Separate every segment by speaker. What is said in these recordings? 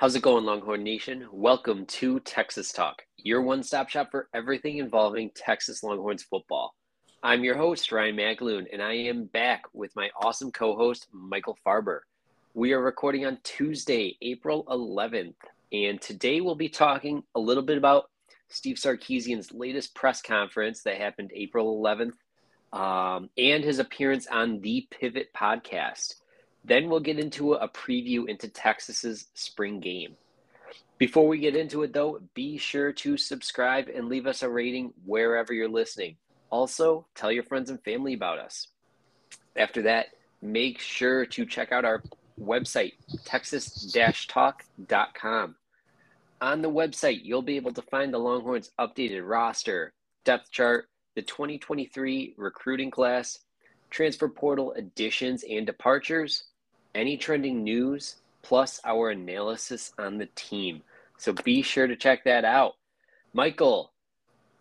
Speaker 1: How's it going, Longhorn Nation? Welcome to Texas Talk, your one stop shop for everything involving Texas Longhorns football. I'm your host, Ryan Magloon, and I am back with my awesome co host, Michael Farber. We are recording on Tuesday, April 11th, and today we'll be talking a little bit about Steve Sarkisian's latest press conference that happened April 11th um, and his appearance on the Pivot podcast. Then we'll get into a preview into Texas's spring game. Before we get into it, though, be sure to subscribe and leave us a rating wherever you're listening. Also, tell your friends and family about us. After that, make sure to check out our website, texas talk.com. On the website, you'll be able to find the Longhorns' updated roster, depth chart, the 2023 recruiting class, transfer portal additions and departures, any trending news, plus our analysis on the team. So be sure to check that out. Michael,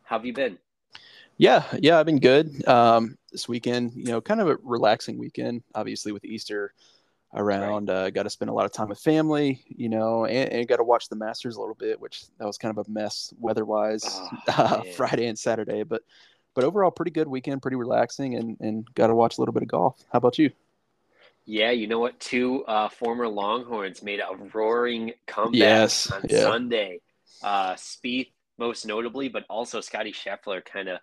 Speaker 1: how have you been?
Speaker 2: Yeah, yeah, I've been good. Um, this weekend, you know, kind of a relaxing weekend, obviously with Easter around. Right. Uh, got to spend a lot of time with family, you know, and, and got to watch the Masters a little bit, which that was kind of a mess weather-wise oh, uh, Friday and Saturday. But but overall, pretty good weekend, pretty relaxing, and and got to watch a little bit of golf. How about you?
Speaker 1: Yeah, you know what? Two uh, former Longhorns made a roaring comeback yes, on yeah. Sunday. Uh, Spieth, most notably, but also Scotty Scheffler kind of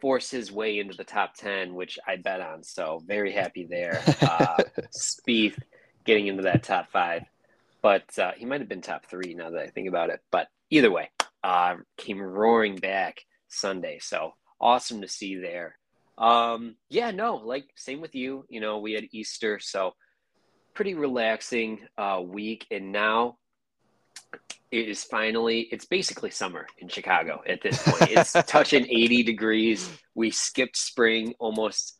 Speaker 1: forced his way into the top 10, which I bet on. So very happy there. Uh, Spieth getting into that top five. But uh, he might have been top three now that I think about it. But either way, uh, came roaring back Sunday. So awesome to see there. Um, yeah, no, like same with you. You know, we had Easter, so pretty relaxing uh, week, and now it is finally it's basically summer in Chicago at this point. It's touching 80 degrees. We skipped spring almost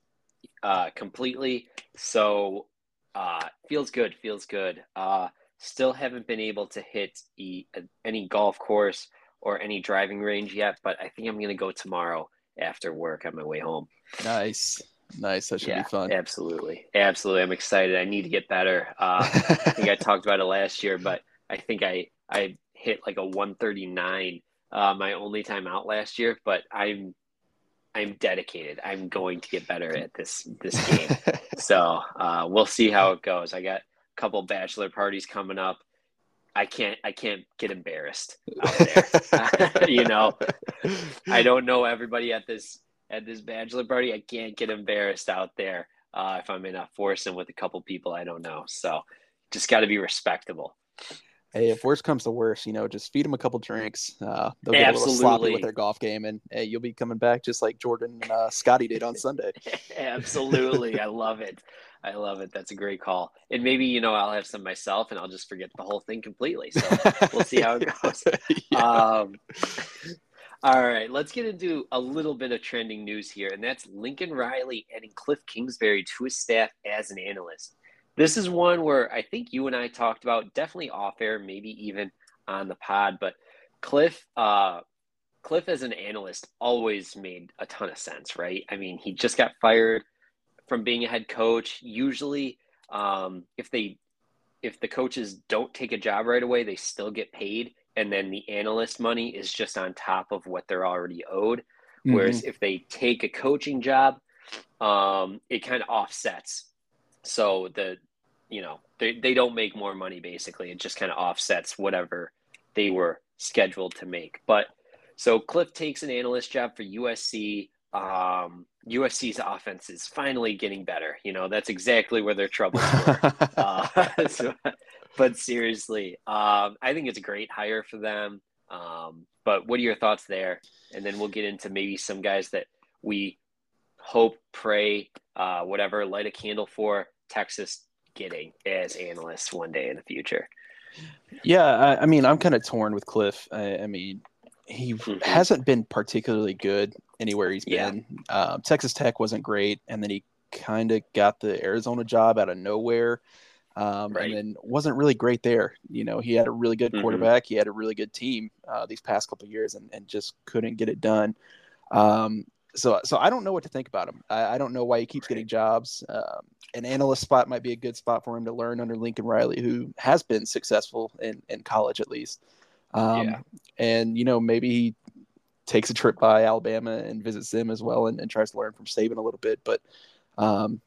Speaker 1: uh, completely, so uh, feels good. Feels good. Uh, still haven't been able to hit e- any golf course or any driving range yet, but I think I'm going to go tomorrow after work on my way home.
Speaker 2: Nice. Nice. That should yeah, be fun.
Speaker 1: Absolutely. Absolutely. I'm excited. I need to get better. Uh, I think I talked about it last year, but I think I, I hit like a 139 uh, my only time out last year, but I'm I'm dedicated. I'm going to get better at this this game. so uh, we'll see how it goes. I got a couple bachelor parties coming up. I can't I can't get embarrassed out there. you know, I don't know everybody at this at this bachelor party. I can't get embarrassed out there uh, if I'm in a foursome with a couple people I don't know. So just got to be respectable.
Speaker 2: Hey, if worse comes to worse, you know, just feed them a couple drinks. Uh, they'll get Absolutely. a little sloppy with their golf game, and hey, you'll be coming back just like Jordan and uh, Scotty did on Sunday.
Speaker 1: Absolutely, I love it. I love it. That's a great call. And maybe, you know, I'll have some myself and I'll just forget the whole thing completely. So we'll see how it goes. yeah. um, all right, let's get into a little bit of trending news here. And that's Lincoln Riley adding Cliff Kingsbury to his staff as an analyst. This is one where I think you and I talked about definitely off air, maybe even on the pod. But Cliff, uh, Cliff as an analyst always made a ton of sense, right? I mean, he just got fired from being a head coach. Usually, um, if they if the coaches don't take a job right away, they still get paid, and then the analyst money is just on top of what they're already owed. Mm-hmm. Whereas if they take a coaching job, um, it kind of offsets. So the you know they, they don't make more money basically. It just kind of offsets whatever they were scheduled to make. But so Cliff takes an analyst job for USC. Um, USC's offense is finally getting better. You know, that's exactly where their troubles were. uh, so, but seriously, um, I think it's a great hire for them. Um, but what are your thoughts there? And then we'll get into maybe some guys that we hope, pray, uh, whatever, light a candle for Texas getting as analysts one day in the future.
Speaker 2: Yeah, I, I mean, I'm kind of torn with Cliff. I, I mean, he mm-hmm. hasn't been particularly good anywhere he's been. Yeah. Um, Texas Tech wasn't great, and then he kind of got the Arizona job out of nowhere. Um, right. and then wasn't really great there. You know, he had a really good mm-hmm. quarterback. Mm-hmm. He had a really good team uh, these past couple years, and, and just couldn't get it done. Um, so so I don't know what to think about him. I, I don't know why he keeps getting jobs. Um, an analyst spot might be a good spot for him to learn under Lincoln Riley, who has been successful in, in college at least. Um, yeah. And you know maybe he takes a trip by Alabama and visits them as well, and, and tries to learn from Saban a little bit. But um,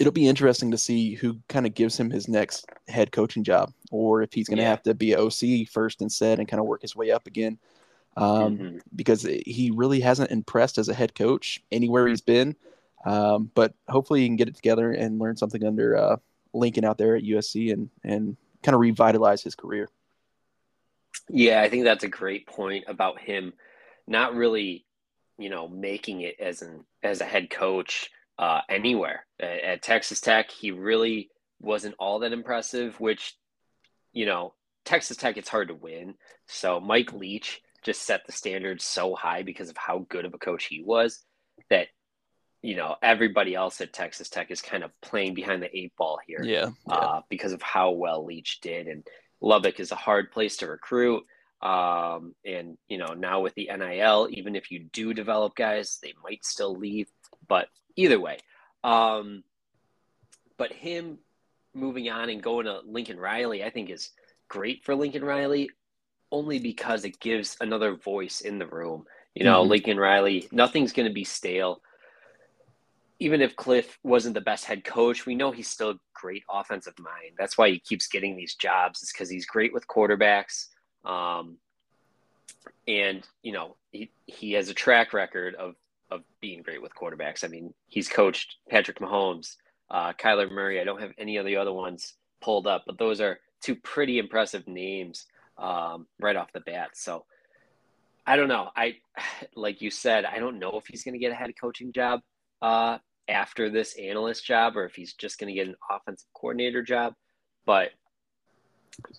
Speaker 2: it'll be interesting to see who kind of gives him his next head coaching job, or if he's going to yeah. have to be OC first instead and kind of work his way up again um, mm-hmm. because he really hasn't impressed as a head coach anywhere he's been. Um, but hopefully he can get it together and learn something under uh, Lincoln out there at USC and and kind of revitalize his career.
Speaker 1: Yeah, I think that's a great point about him not really, you know, making it as an as a head coach uh, anywhere at, at Texas Tech. He really wasn't all that impressive, which, you know, Texas Tech it's hard to win. So Mike Leach just set the standards so high because of how good of a coach he was that you know everybody else at Texas Tech is kind of playing behind the eight ball here.
Speaker 2: Yeah,
Speaker 1: yeah. Uh, because of how well Leach did, and Lubbock is a hard place to recruit. Um, and you know now with the NIL, even if you do develop guys, they might still leave. But either way, um, but him moving on and going to Lincoln Riley, I think is great for Lincoln Riley only because it gives another voice in the room. You know, mm-hmm. Lincoln Riley, nothing's going to be stale. Even if Cliff wasn't the best head coach, we know he's still a great offensive mind. That's why he keeps getting these jobs, is because he's great with quarterbacks. Um, and, you know, he, he has a track record of, of being great with quarterbacks. I mean, he's coached Patrick Mahomes, uh, Kyler Murray. I don't have any of the other ones pulled up, but those are two pretty impressive names um, right off the bat. So I don't know. I like you said, I don't know if he's going to get a head coaching job uh, after this analyst job or if he's just going to get an offensive coordinator job. But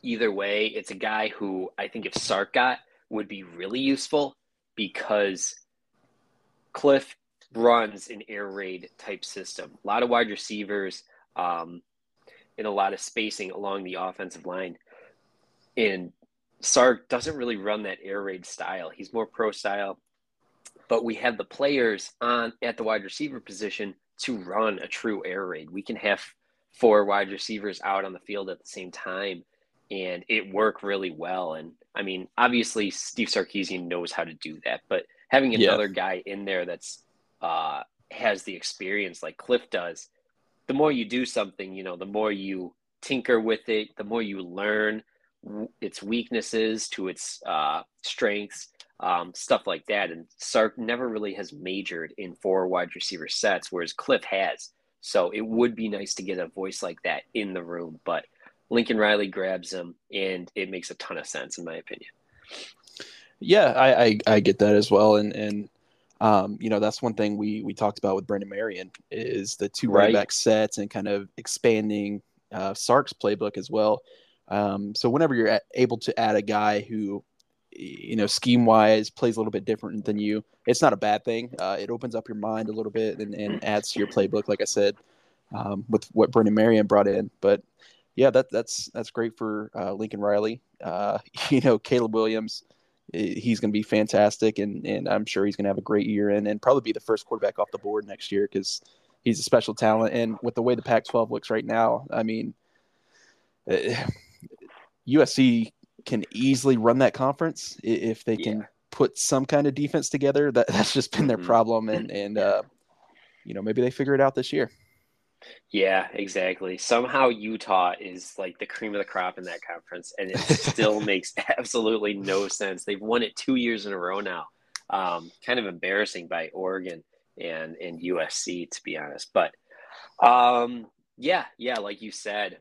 Speaker 1: either way, it's a guy who I think if Sark got would be really useful because Cliff runs an air raid type system. A lot of wide receivers um, and a lot of spacing along the offensive line. And Sark doesn't really run that air raid style. He's more pro style, but we have the players on at the wide receiver position to run a true air raid. We can have four wide receivers out on the field at the same time, and it worked really well. And I mean, obviously, Steve Sarkisian knows how to do that, but having another yeah. guy in there that's uh, has the experience like Cliff does, the more you do something, you know, the more you tinker with it, the more you learn its weaknesses to its uh, strengths, um, stuff like that. And Sark never really has majored in four wide receiver sets, whereas Cliff has. So it would be nice to get a voice like that in the room, but Lincoln Riley grabs him, and it makes a ton of sense in my opinion.
Speaker 2: Yeah, I I, I get that as well, and and um, you know that's one thing we we talked about with Brennan Marion is the two right. running back sets and kind of expanding uh, Sark's playbook as well. Um, so whenever you're able to add a guy who, you know, scheme wise plays a little bit different than you, it's not a bad thing. Uh, it opens up your mind a little bit and, and adds to your playbook, like I said, um, with what Brennan Marion brought in. But yeah, that that's that's great for uh, Lincoln Riley. Uh, you know, Caleb Williams, he's going to be fantastic, and and I'm sure he's going to have a great year and and probably be the first quarterback off the board next year because he's a special talent. And with the way the Pac-12 looks right now, I mean. Uh, USC can easily run that conference if they can yeah. put some kind of defense together. That that's just been their mm-hmm. problem, and and uh, you know maybe they figure it out this year.
Speaker 1: Yeah, exactly. Somehow Utah is like the cream of the crop in that conference, and it still makes absolutely no sense. They've won it two years in a row now. Um, kind of embarrassing by Oregon and and USC to be honest, but um, yeah, yeah, like you said,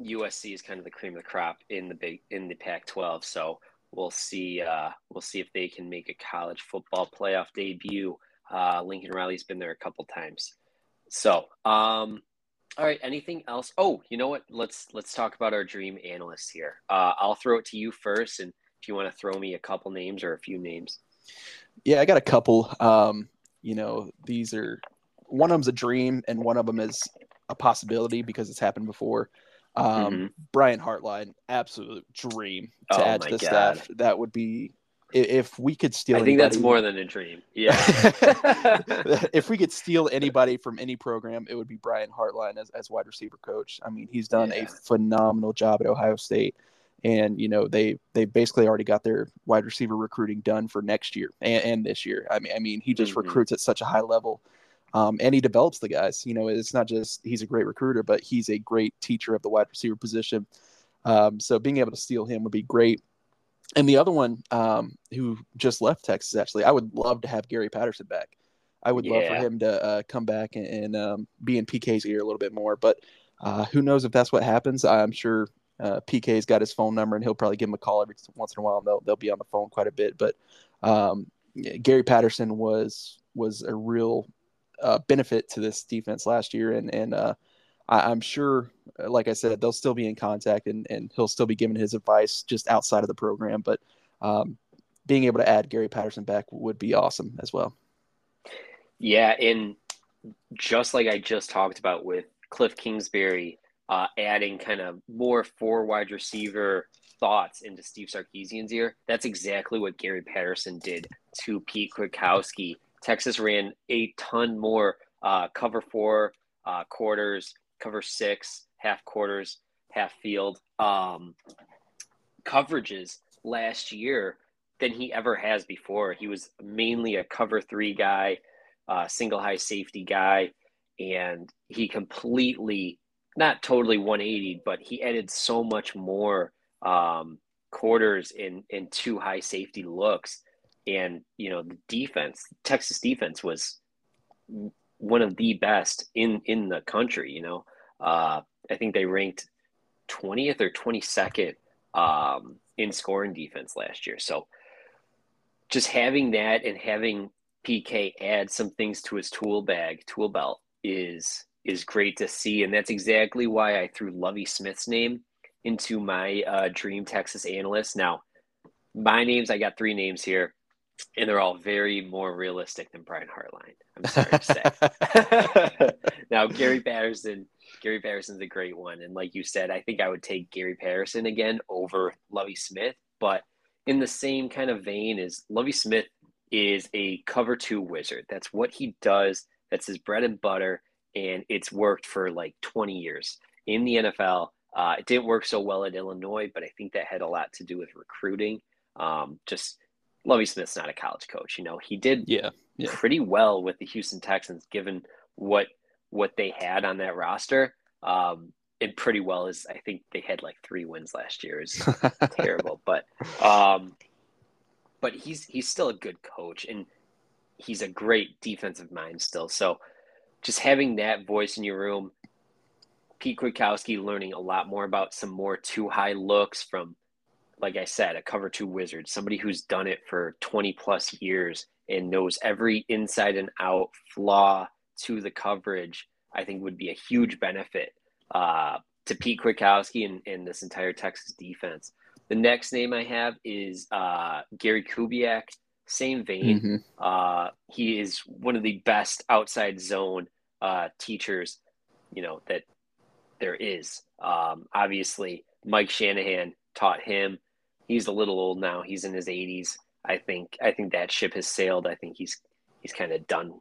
Speaker 1: USC is kind of the cream of the crop in the big in the Pac-12. So we'll see. Uh, we'll see if they can make a college football playoff debut. Uh, Lincoln Riley's been there a couple times. So, um, all right. Anything else? Oh, you know what? Let's let's talk about our dream analyst here. Uh, I'll throw it to you first, and if you want to throw me a couple names or a few names.
Speaker 2: Yeah, I got a couple. Um, you know, these are one of them's a dream, and one of them is a possibility because it's happened before. Um, mm-hmm. Brian Hartline, absolute dream to oh add to the God. staff. That would be if we could steal,
Speaker 1: I think anybody, that's more than a dream. Yeah.
Speaker 2: if we could steal anybody from any program, it would be Brian Hartline as, as wide receiver coach. I mean, he's done yeah. a phenomenal job at Ohio State, and you know they they basically already got their wide receiver recruiting done for next year and, and this year. I mean, I mean, he just mm-hmm. recruits at such a high level. Um, and he develops the guys. You know, it's not just he's a great recruiter, but he's a great teacher of the wide receiver position. Um, so being able to steal him would be great. And the other one um, who just left Texas, actually, I would love to have Gary Patterson back. I would yeah. love for him to uh, come back and, and um, be in PK's ear a little bit more. But uh, who knows if that's what happens? I'm sure uh, PK's got his phone number, and he'll probably give him a call every once in a while. And they'll they'll be on the phone quite a bit. But um, Gary Patterson was was a real uh, benefit to this defense last year, and and uh, I, am sure, uh, like I said, they'll still be in contact and, and he'll still be giving his advice just outside of the program. But um, being able to add Gary Patterson back would be awesome as well.
Speaker 1: Yeah. And just like I just talked about with Cliff Kingsbury, uh, adding kind of more four wide receiver thoughts into Steve Sarkisian's ear, that's exactly what Gary Patterson did to Pete Kwiatkowski. Texas ran a ton more uh, cover four uh, quarters, cover six, half quarters, half field um, coverages last year than he ever has before. He was mainly a cover three guy, uh, single high safety guy, and he completely, not totally 180, but he added so much more um, quarters in in two high safety looks. And you know the defense, Texas defense was one of the best in in the country. You know, uh, I think they ranked 20th or 22nd um, in scoring defense last year. So just having that and having PK add some things to his tool bag, tool belt is is great to see, and that's exactly why I threw Lovie Smith's name into my uh, dream Texas analyst. Now, my names, I got three names here, and they're all very more realistic than Brian Hartline. I'm sorry to say. now, Gary Patterson Gary Patterson's a great one. And like you said, I think I would take Gary Patterson again over Lovie Smith. But in the same kind of vein is Lovie Smith is a cover two wizard. That's what he does. That's his bread and butter. And it's worked for like 20 years in the NFL. Uh, it didn't work so well at Illinois, but I think that had a lot to do with recruiting. Um, just Lovie Smith's not a college coach. You know, he did
Speaker 2: yeah, yeah.
Speaker 1: pretty well with the Houston Texans, given what what they had on that roster. Um, and pretty well is I think they had like three wins last year. Is terrible, but um, but he's he's still a good coach and he's a great defensive mind still. So just having that voice in your room, Pete Kwiatkowski learning a lot more about some more two high looks from, like I said, a cover two wizard, somebody who's done it for 20 plus years and knows every inside and out flaw to the coverage, I think would be a huge benefit uh, to Pete Kwiatkowski and, and, this entire Texas defense. The next name I have is uh, Gary Kubiak. Same vein. Mm-hmm. Uh, he is one of the best outside zone uh, teachers, you know, that there is. Um, obviously, Mike Shanahan taught him. He's a little old now. He's in his 80s. I think. I think that ship has sailed. I think he's he's kind of done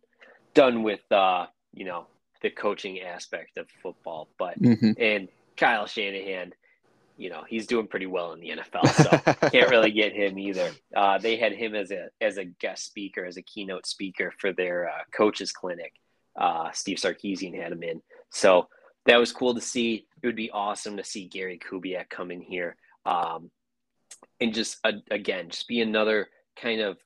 Speaker 1: done with uh, you know the coaching aspect of football. But mm-hmm. and Kyle Shanahan, you know, he's doing pretty well in the NFL, so can't really get him either. Uh, they had him as a as a guest speaker, as a keynote speaker for their uh, coaches clinic. Uh, Steve Sarkisian had him in, so that was cool to see. It would be awesome to see Gary Kubiak come in here, um, and just uh, again, just be another kind of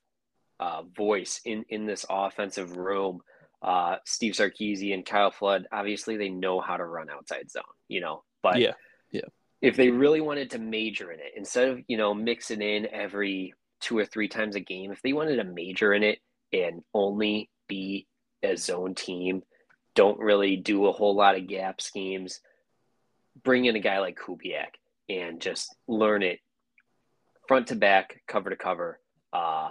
Speaker 1: uh, voice in in this offensive room uh, Steve Sarkisian and Kyle Flood, obviously they know how to run outside zone, you know, but
Speaker 2: yeah, yeah.
Speaker 1: If they really wanted to major in it, instead of, you know, mixing in every two or three times a game, if they wanted to major in it and only be a zone team, don't really do a whole lot of gap schemes, bring in a guy like Kubiak and just learn it front to back, cover to cover. Uh,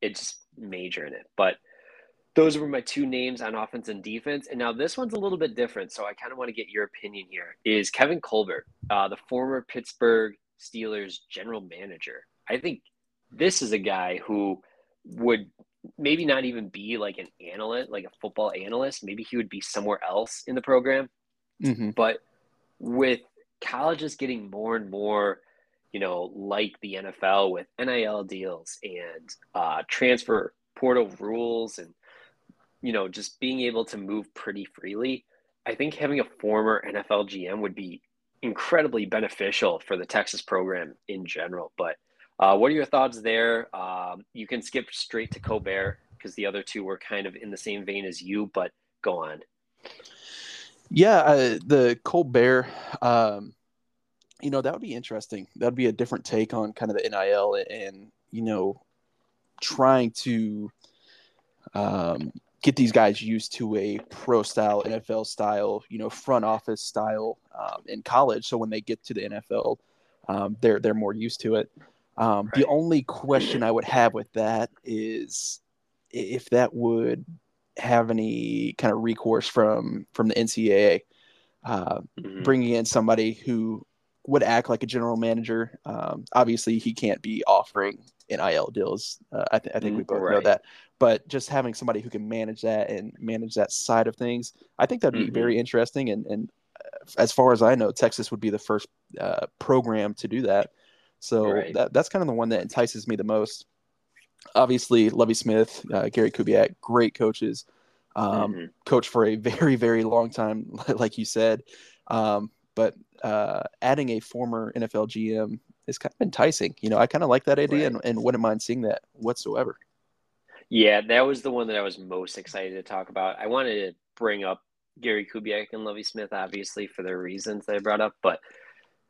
Speaker 1: it's major in it. But those were my two names on offense and defense. And now this one's a little bit different. So I kind of want to get your opinion here. Is Kevin Colbert, uh, the former Pittsburgh Steelers general manager? I think this is a guy who would maybe not even be like an analyst, like a football analyst. Maybe he would be somewhere else in the program.
Speaker 2: Mm-hmm.
Speaker 1: But with colleges getting more and more, you know, like the NFL with NIL deals and uh, transfer portal rules and, you know, just being able to move pretty freely, I think having a former NFL GM would be incredibly beneficial for the Texas program in general. But uh, what are your thoughts there? Um, you can skip straight to Colbert because the other two were kind of in the same vein as you, but go on.
Speaker 2: Yeah, uh, the Colbert, um, you know, that would be interesting. That would be a different take on kind of the NIL and, you know, trying to um, get these guys used to a pro style, NFL style, you know, front office style um, in college. So when they get to the NFL, um, they're they're more used to it. Um, right. The only question I would have with that is if that would have any kind of recourse from from the NCAA, uh, mm-hmm. bringing in somebody who would act like a general manager. Um, obviously, he can't be offering NIL deals. Uh, I, th- I, think we both right. know that. But just having somebody who can manage that and manage that side of things, I think that'd be mm-hmm. very interesting. And, and uh, as far as I know, Texas would be the first uh, program to do that. So right. that, that's kind of the one that entices me the most. Obviously, Lovie Smith, uh, Gary Kubiak, great coaches. Um, mm-hmm. Coach for a very, very long time, like you said. Um, but uh, adding a former NFL GM is kind of enticing. You know, I kind of like that idea right. and, and wouldn't mind seeing that whatsoever.
Speaker 1: Yeah, that was the one that I was most excited to talk about. I wanted to bring up Gary Kubiak and Lovie Smith, obviously, for the reasons that I brought up, but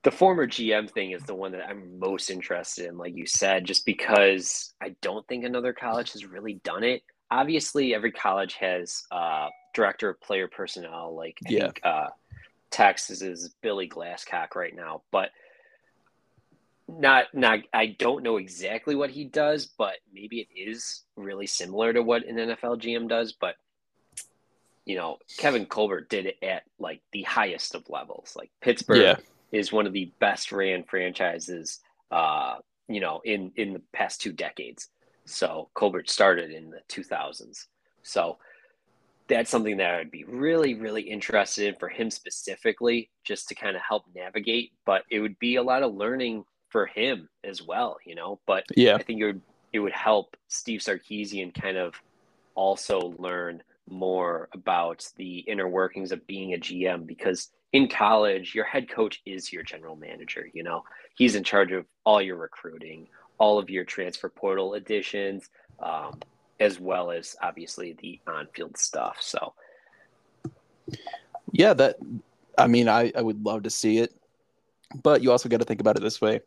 Speaker 1: the former GM thing is the one that I'm most interested in, like you said, just because I don't think another college has really done it. Obviously, every college has uh, director of player personnel, like yeah. think uh, Texas is Billy Glasscock right now, but not not I don't know exactly what he does, but maybe it is really similar to what an NFL GM does. But you know, Kevin Colbert did it at like the highest of levels. Like Pittsburgh yeah is one of the best ran franchises, uh, you know, in in the past two decades. So Colbert started in the 2000s. So that's something that I'd be really, really interested in for him specifically, just to kind of help navigate. But it would be a lot of learning for him as well, you know. But
Speaker 2: yeah,
Speaker 1: I think it would it would help Steve Sarkisian kind of also learn more about the inner workings of being a GM because in college, your head coach is your general manager. You know, he's in charge of all your recruiting, all of your transfer portal additions, um, as well as obviously the on field stuff. So,
Speaker 2: yeah, that, I mean, I, I would love to see it, but you also got to think about it this way.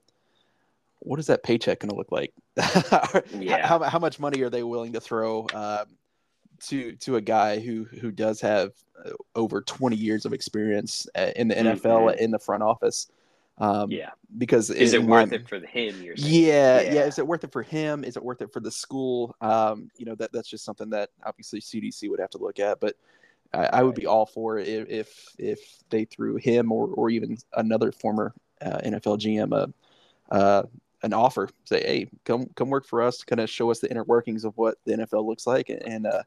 Speaker 2: What is that paycheck going to look like? yeah. How, how much money are they willing to throw uh, to to a guy who who does have over 20 years of experience uh, in the NFL mm-hmm. in the front office.
Speaker 1: Um, yeah,
Speaker 2: because
Speaker 1: is it worth it for him?
Speaker 2: Yeah, yeah, yeah, Is it worth it for him? Is it worth it for the school? Um, you know that that's just something that obviously CDC would have to look at, but I, I would be all for it if if, if they threw him or or even another former uh, NFL GM a uh, an offer. Say, hey, come come work for us. Kind of show us the inner workings of what the NFL looks like, and uh,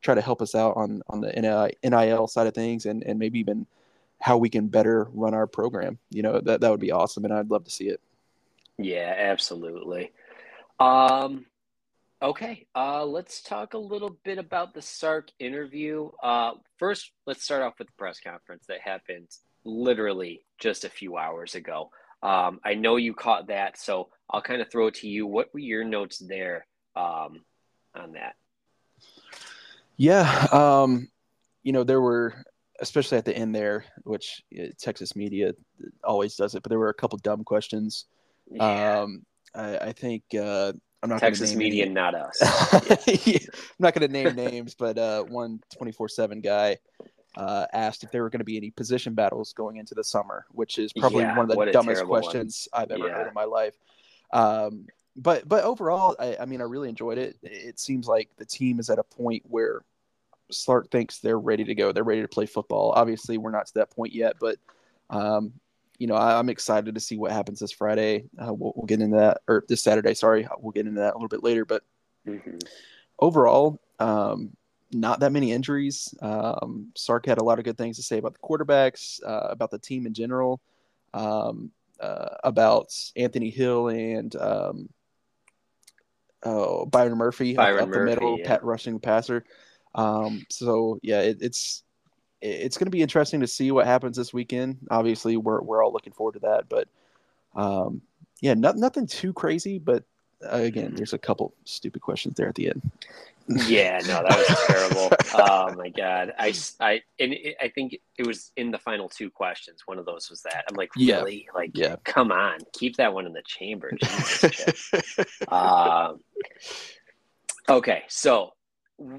Speaker 2: try to help us out on on the NIL side of things, and and maybe even how we can better run our program. You know, that that would be awesome, and I'd love to see it.
Speaker 1: Yeah, absolutely. Um, okay, uh, let's talk a little bit about the Sark interview. Uh, first, let's start off with the press conference that happened literally just a few hours ago. Um, I know you caught that, so I'll kind of throw it to you. What were your notes there um, on that?
Speaker 2: Yeah, um, you know there were, especially at the end there, which uh, Texas media always does it, but there were a couple dumb questions. Yeah. Um, I, I think uh, I'm not
Speaker 1: Texas media, any... not us.
Speaker 2: yeah. I'm not going to name names, but uh, one 24 seven guy. Uh, asked if there were going to be any position battles going into the summer, which is probably yeah, one of the dumbest questions one. I've ever yeah. heard in my life. Um, but but overall, I, I, mean, I really enjoyed it. It seems like the team is at a point where Sark thinks they're ready to go. They're ready to play football. Obviously, we're not to that point yet, but um, you know, I, am excited to see what happens this Friday. Uh, we'll, we'll, get into that, or this Saturday. Sorry, we'll get into that a little bit later. But mm-hmm. overall, um, not that many injuries. Um, Sark had a lot of good things to say about the quarterbacks, uh, about the team in general, um, uh, about Anthony Hill and um, oh, Byron Murphy
Speaker 1: Byron
Speaker 2: up, up
Speaker 1: Murphy,
Speaker 2: the middle,
Speaker 1: yeah.
Speaker 2: pat rushing passer. Um, so yeah, it, it's it's going to be interesting to see what happens this weekend. Obviously, we're we're all looking forward to that, but um, yeah, not, nothing too crazy. But uh, again, there's a couple stupid questions there at the end.
Speaker 1: yeah, no, that was terrible. oh my god, I, I, and it, I think it was in the final two questions. One of those was that. I'm like, really?
Speaker 2: Yeah.
Speaker 1: Like,
Speaker 2: yeah.
Speaker 1: come on, keep that one in the chamber. um, okay, so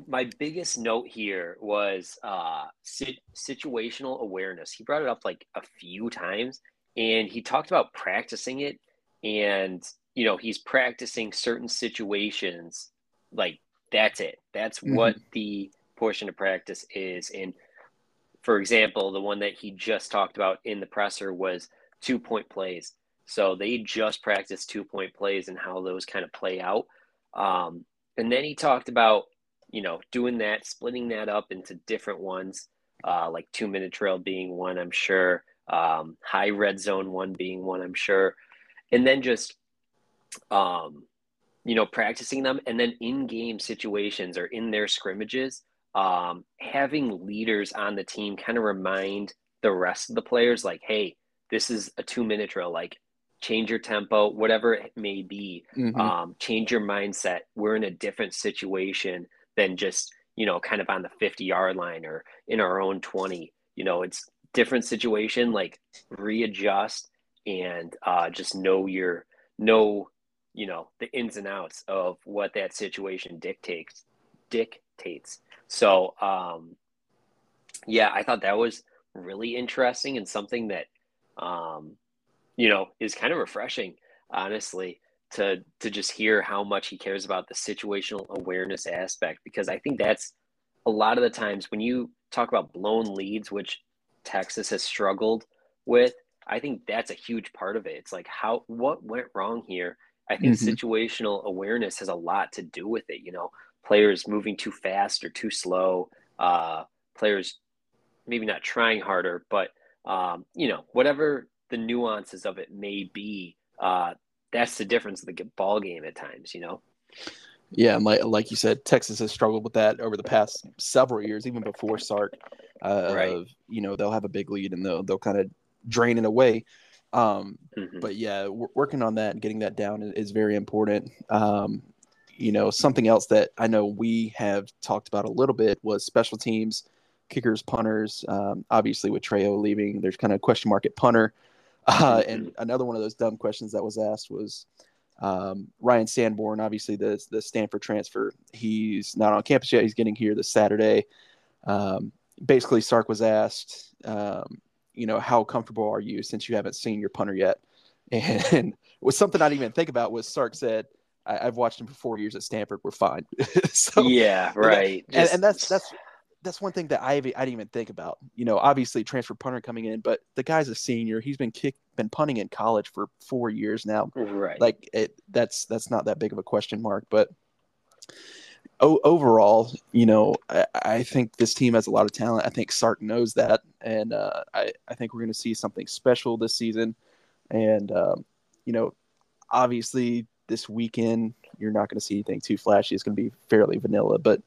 Speaker 1: my biggest note here was uh, situational awareness. He brought it up like a few times, and he talked about practicing it. And you know, he's practicing certain situations like that's it. That's mm-hmm. what the portion of practice is. And for example, the one that he just talked about in the presser was two point plays. So they just practiced two point plays and how those kind of play out. Um, and then he talked about, you know, doing that, splitting that up into different ones, uh, like two minute trail being one, I'm sure, um, high red zone one being one, I'm sure. And then just, um, you know, practicing them and then in game situations or in their scrimmages, um, having leaders on the team kind of remind the rest of the players, like, hey, this is a two minute drill, like, change your tempo, whatever it may be, mm-hmm. um, change your mindset. We're in a different situation than just, you know, kind of on the 50 yard line or in our own 20. You know, it's different situation, like readjust and uh, just know your, know you know the ins and outs of what that situation dictates dictates so um yeah i thought that was really interesting and something that um you know is kind of refreshing honestly to to just hear how much he cares about the situational awareness aspect because i think that's a lot of the times when you talk about blown leads which texas has struggled with i think that's a huge part of it it's like how what went wrong here I think mm-hmm. situational awareness has a lot to do with it. You know, players moving too fast or too slow, uh, players maybe not trying harder, but um, you know, whatever the nuances of it may be, uh, that's the difference of the ball game at times. You know.
Speaker 2: Yeah, like like you said, Texas has struggled with that over the past several years, even before Sark. Uh, right. Of, you know, they'll have a big lead and they'll they'll kind of drain it away. Um, mm-hmm. But yeah, working on that and getting that down is, is very important. Um, you know, something else that I know we have talked about a little bit was special teams, kickers, punters. Um, obviously, with Trejo leaving, there's kind of a question mark at punter. Uh. And another one of those dumb questions that was asked was um, Ryan Sanborn, obviously the the Stanford transfer. He's not on campus yet. He's getting here this Saturday. Um, basically, Sark was asked, um, you know, how comfortable are you since you haven't seen your punter yet? And was something I didn't even think about was Sark said, I, have watched him for four years at Stanford. We're fine.
Speaker 1: so yeah, right.
Speaker 2: And, Just... and, that's that's that's one thing that I I didn't even think about. You know, obviously transfer punter coming in, but the guy's a senior. He's been kick been punting in college for four years now.
Speaker 1: Right.
Speaker 2: Like it that's that's not that big of a question mark, but o- overall, you know, I, I, think this team has a lot of talent. I think Sark knows that, and uh, I I think we're going to see something special this season. And um, you know, obviously this weekend you're not going to see anything too flashy. It's going to be fairly vanilla, but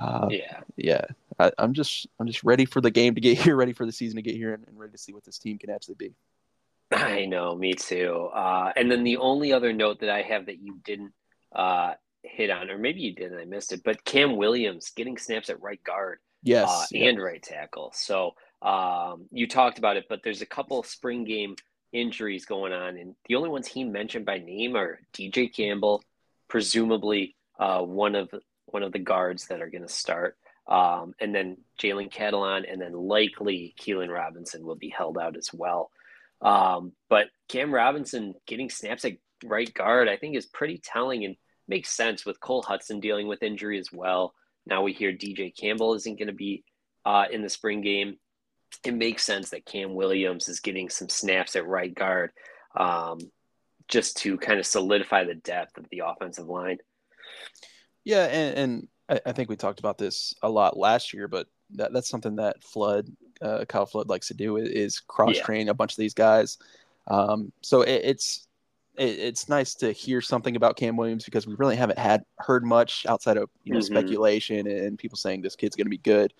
Speaker 2: uh,
Speaker 1: yeah,
Speaker 2: yeah. I, am just I'm just ready for the game to get here, ready for the season to get here, and, and ready to see what this team can actually be.
Speaker 1: I know, me too. Uh, and then the only other note that I have that you didn't uh, hit on, or maybe you did and I missed it, but Cam Williams getting snaps at right guard,
Speaker 2: yes,
Speaker 1: uh, and right tackle. So um, you talked about it, but there's a couple spring game injuries going on, and the only ones he mentioned by name are DJ Campbell, presumably uh, one of one of the guards that are going to start, um, and then Jalen Catalon, and then likely Keilan Robinson will be held out as well. Um, but Cam Robinson getting snaps at right guard, I think, is pretty telling and makes sense with Cole Hudson dealing with injury as well. Now we hear DJ Campbell isn't going to be uh, in the spring game. it makes sense that Cam Williams is getting some snaps at right guard um, just to kind of solidify the depth of the offensive line.
Speaker 2: Yeah, and, and I, I, think we talked about this a lot last year, but that, that's something that Flood, uh, Kyle Flood likes to do is cross train yeah. a bunch of these guys. Um, so it, it's it, it's nice to hear something about Cam Williams because we really haven't had heard much outside of you know mm-hmm. speculation and people saying this kid's going to be good.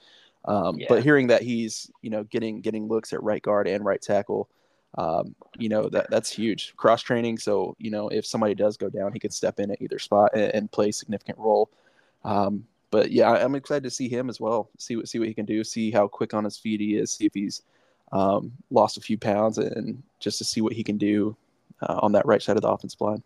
Speaker 2: Um, yeah. But hearing that he's you know getting getting looks at right guard and right tackle, um, you know that that's huge cross training. So you know if somebody does go down, he could step in at either spot and, and play a significant role. Um, but yeah, I'm excited to see him as well. See what see what he can do. See how quick on his feet he is. See if he's um, lost a few pounds, and just to see what he can do uh, on that right side of the offensive line.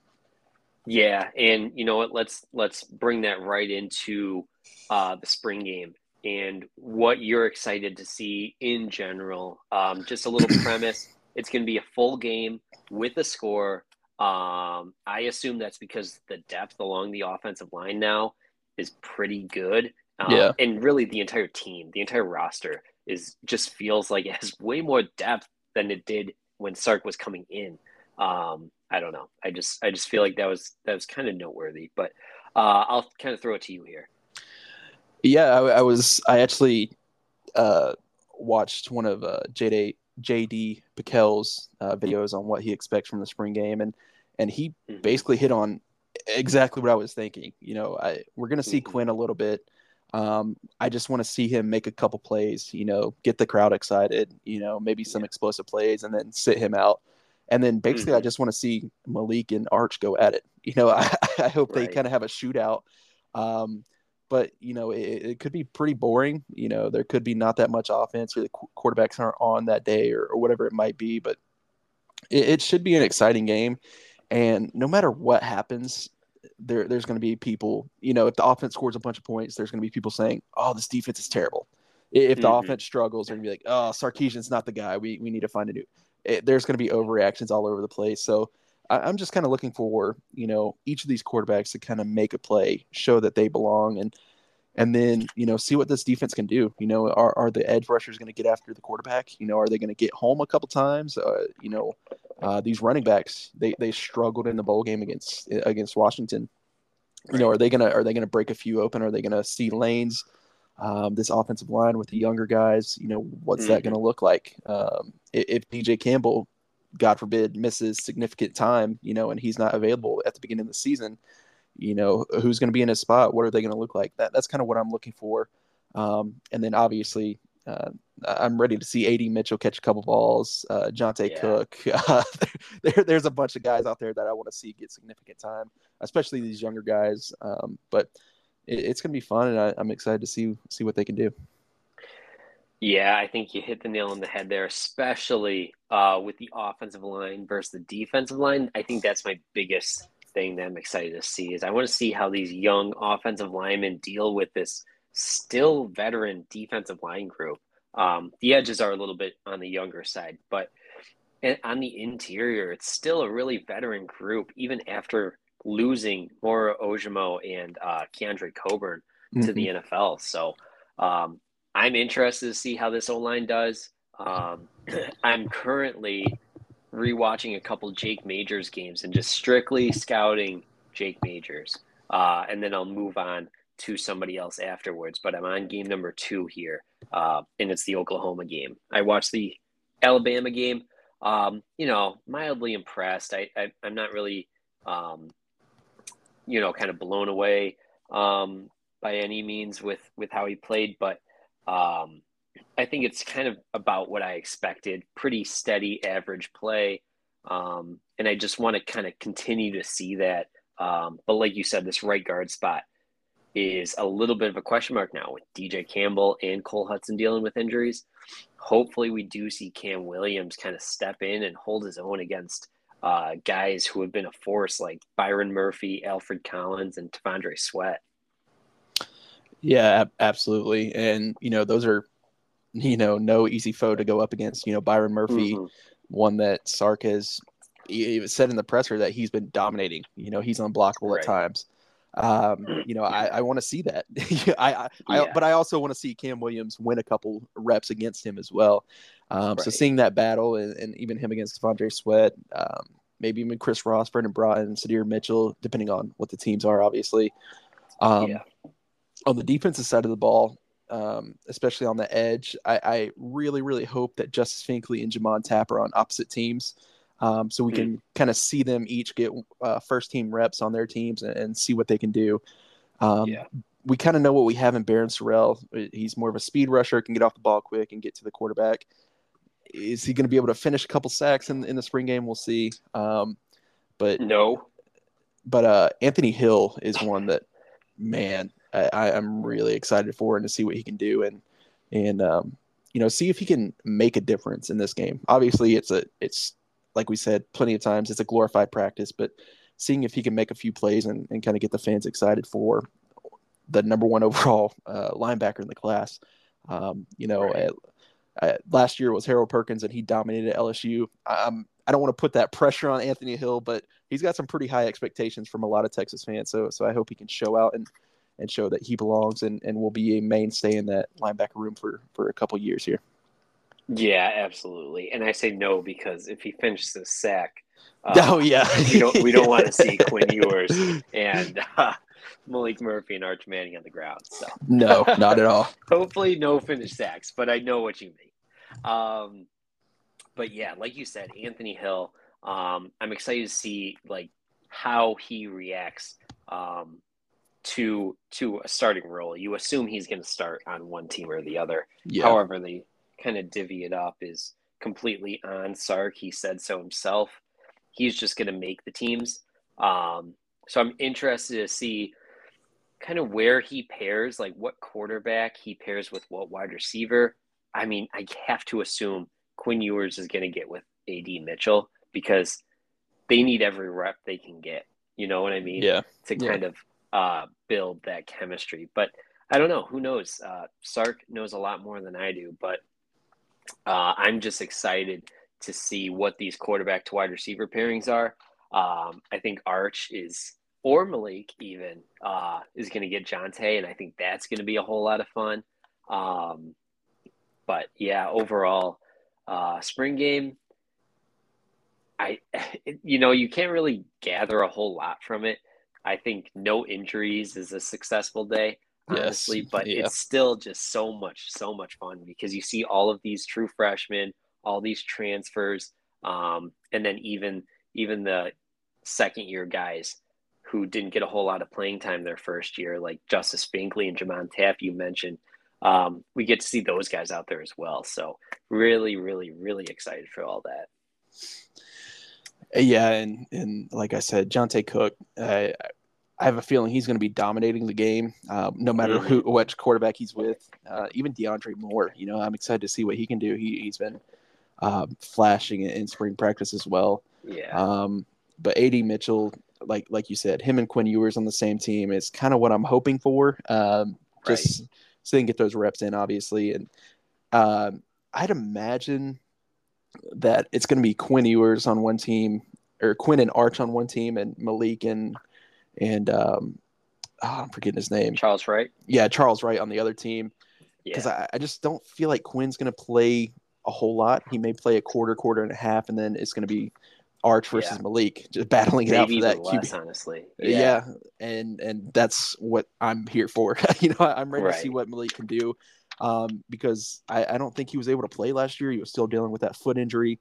Speaker 1: Yeah, and you know what? Let's let's bring that right into uh, the spring game and what you're excited to see in general. Um, just a little premise it's going to be a full game with a score. Um, I assume that's because the depth along the offensive line now is pretty good. Um, yeah. And really, the entire team, the entire roster is just feels like it has way more depth than it did when Sark was coming in. Um, I don't know. I just I just feel like that was that was kind of noteworthy. But uh, I'll kind of throw it to you here.
Speaker 2: Yeah, I, I was. I actually uh, watched one of uh, JD JD PicKell's uh, videos on what he expects from the spring game, and and he mm-hmm. basically hit on exactly what I was thinking. You know, I, we're going to see mm-hmm. Quinn a little bit. Um, I just want to see him make a couple plays. You know, get the crowd excited. You know, maybe some yeah. explosive plays, and then sit him out. And then basically, mm-hmm. I just want to see Malik and Arch go at it. You know, I, I hope right. they kind of have a shootout. Um, but you know it, it, could be pretty boring. You know there could be not that much offense, or the quarterbacks aren't on that day, or, or whatever it might be. But it, it, should be an exciting game, and no matter what happens, there there's going to be people. You know, if the offense scores a bunch of points, there's going to be people saying, "Oh, this defense is terrible." If the mm-hmm. offense struggles, they're going to be like, "Oh, Sarkisian's not the guy. We we need to find a new." It, there's going to be overreactions all over the place. So I, am just kind of looking for you know each of these quarterbacks to kind of make a play, show that they belong, and and then you know see what this defense can do. You know, are are the edge rushers going to get after the quarterback? You know, are they going to get home a couple times? Uh, you know, uh, these running backs they they struggled in the bowl game against against Washington. You know, are they gonna are they gonna break a few open? Are they gonna see lanes? Um, this offensive line with the younger guys, you know, what's mm-hmm. that going to look like? Um, if, DJ Campbell God forbid, misses significant time, you know, and he's not available at the beginning of the season, you know, who's going to be in his spot? What are they going to look like? That that's kind of what I'm looking for. Um, and then obviously, uh, I'm ready to see AD Mitchell catch a couple balls. Uh, Johntay yeah. Cook. Uh, there, there's a bunch of guys out there that I want to see get significant time, especially these younger guys. Um, but it, it's going to be fun, and I, I'm excited to see see what they can do.
Speaker 1: Yeah, I think you hit the nail on the head there, especially uh, with the offensive line versus the defensive line. I think that's my biggest thing that I'm excited to see is I want to see how these young offensive linemen deal with this still veteran defensive line group. Um, the edges are a little bit on the younger side, but on the interior, it's still a really veteran group, even after losing Moro Ojomo and uh, Keondre Coburn mm-hmm. to the mm-hmm. NFL. So um, I'm interested to see how this O line does. Um, I'm currently rewatching a couple Jake Majors games and just strictly scouting Jake Majors. Uh, and then I'll move on to somebody else afterwards. But I'm on game number two here, uh, and it's the Oklahoma game. I watched the Alabama game. Um, you know, mildly impressed. I, I am not really, um, you know, kind of blown away um, by any means with with how he played, but um, I think it's kind of about what I expected. Pretty steady, average play, um, and I just want to kind of continue to see that. Um, but like you said, this right guard spot is a little bit of a question mark now with DJ Campbell and Cole Hudson dealing with injuries. Hopefully, we do see Cam Williams kind of step in and hold his own against uh, guys who have been a force like Byron Murphy, Alfred Collins, and T'Vondre Sweat.
Speaker 2: Yeah, absolutely. And, you know, those are, you know, no easy foe to go up against. You know, Byron Murphy, mm-hmm. one that Sark has said in the presser that he's been dominating. You know, he's unblockable right. at times. Um, you know, I, I want to see that. I, I, yeah. I, but I also want to see Cam Williams win a couple reps against him as well. Um, right. So seeing that battle and, and, even him against T'Vondre Sweat, um, maybe even Chris Ross, Brandon Broughton, Sydir Mitchell, depending on what the teams are, obviously. Um, yeah. On the defensive side of the ball, um, especially on the edge, I, I, really, really hope that Justice Finkley and J'Mond Tapp are on opposite teams. Um, so we mm can kind of see them each get uh, first team reps on their teams and, and see what they can do. Um, yeah. We kind of know what we have in Barryn Sorrell. He's more of a speed rusher, can get off the ball quick and get to the quarterback. Is he going to be able to finish a couple sacks in, in the spring game? We'll see. Um, but
Speaker 1: no.
Speaker 2: But uh, Anthony Hill is one that, man, I, am really excited for and to see what he can do and and um, you know see if he can make a difference in this game. Obviously, it's a it's like we said plenty of times, it's a glorified practice, but seeing if he can make a few plays and, and kind of get the fans excited for the number one overall uh, linebacker in the class. Um, you know, right. last year was Harold Perkins and he dominated LSU. Um, I don't want to put that pressure on Anthony Hill, but he's got some pretty high expectations from a lot of Texas fans. So, so I hope he can show out and, and show that he belongs and, and will be a mainstay in that linebacker room for, for a couple years here.
Speaker 1: Yeah, absolutely. And I say no because if he finishes the sack,
Speaker 2: uh, oh yeah,
Speaker 1: we don't we don't want to see Quinn Ewers and uh, Maalik Murphy and Arch Manning on the ground. So
Speaker 2: no, not at all.
Speaker 1: Hopefully, no finish sacks, but I know what you mean. Um, but yeah, like you said, Anthony Hill. Um, I'm excited to see like how he reacts um, to to a starting role. You assume he's going to start on one team or the other. Yeah. However, they kind of divvy it up is completely on Sark. He said so himself. He's just going to make the teams. Um, so I'm interested to see kind of where he pairs, like what quarterback he pairs with what wide receiver. I mean, I have to assume Quinn Ewers is going to get with AD Mitchell because they need every rep they can get. You know what I mean?
Speaker 2: Yeah.
Speaker 1: To kind
Speaker 2: yeah.
Speaker 1: of uh, build that chemistry. But I don't know. Who knows? Uh, Sark knows a lot more than I do, but uh, I'm just excited to see what these quarterback to wide receiver pairings are. Um, I think Arch is, or Maalik even, uh, is going to get Johntay, and I think that's going to be a whole lot of fun. Um, but yeah, overall, uh, spring game, I, you know, you can't really gather a whole lot from it. I think no injuries is a successful day honestly, yes. but yeah. it's still just so much, so much fun because you see all of these true freshmen, all these transfers, um, and then even even the second year guys who didn't get a whole lot of playing time their first year, like Justice Finkley and J'Mond Tapp, you mentioned. Um, we get to see those guys out there as well. So really, really, really excited for all that.
Speaker 2: Yeah, and and like I said, Johntay Cook, uh, I have a feeling he's going to be dominating the game, um, no matter who which quarterback he's with. Uh, even DeAndre Moore, you know, I'm excited to see what he can do. He he's been um, flashing in spring practice as well.
Speaker 1: Yeah.
Speaker 2: Um, but AD Mitchell, like like you said, him and Quinn Ewers on the same team is kind of what I'm hoping for. Um, just right. so they can get those reps in, obviously, and um, I'd imagine that it's going to be Quinn Ewers on one team, or Quinn and Arch on one team, and Maalik and and um, oh, I'm forgetting his name.
Speaker 1: Charles Wright.
Speaker 2: Yeah, Charles Wright on the other team. Because yeah. I, I just don't feel like Quinn's going to play a whole lot. He may play a quarter, quarter and a half, and then it's going to be Arch versus yeah. Maalik, just battling it out for that
Speaker 1: less, QB. Honestly,
Speaker 2: yeah. yeah. and and that's what I'm here for. you know, I'm ready right. to see what Maalik can do, um, because I, I don't think he was able to play last year. He was still dealing with that foot injury.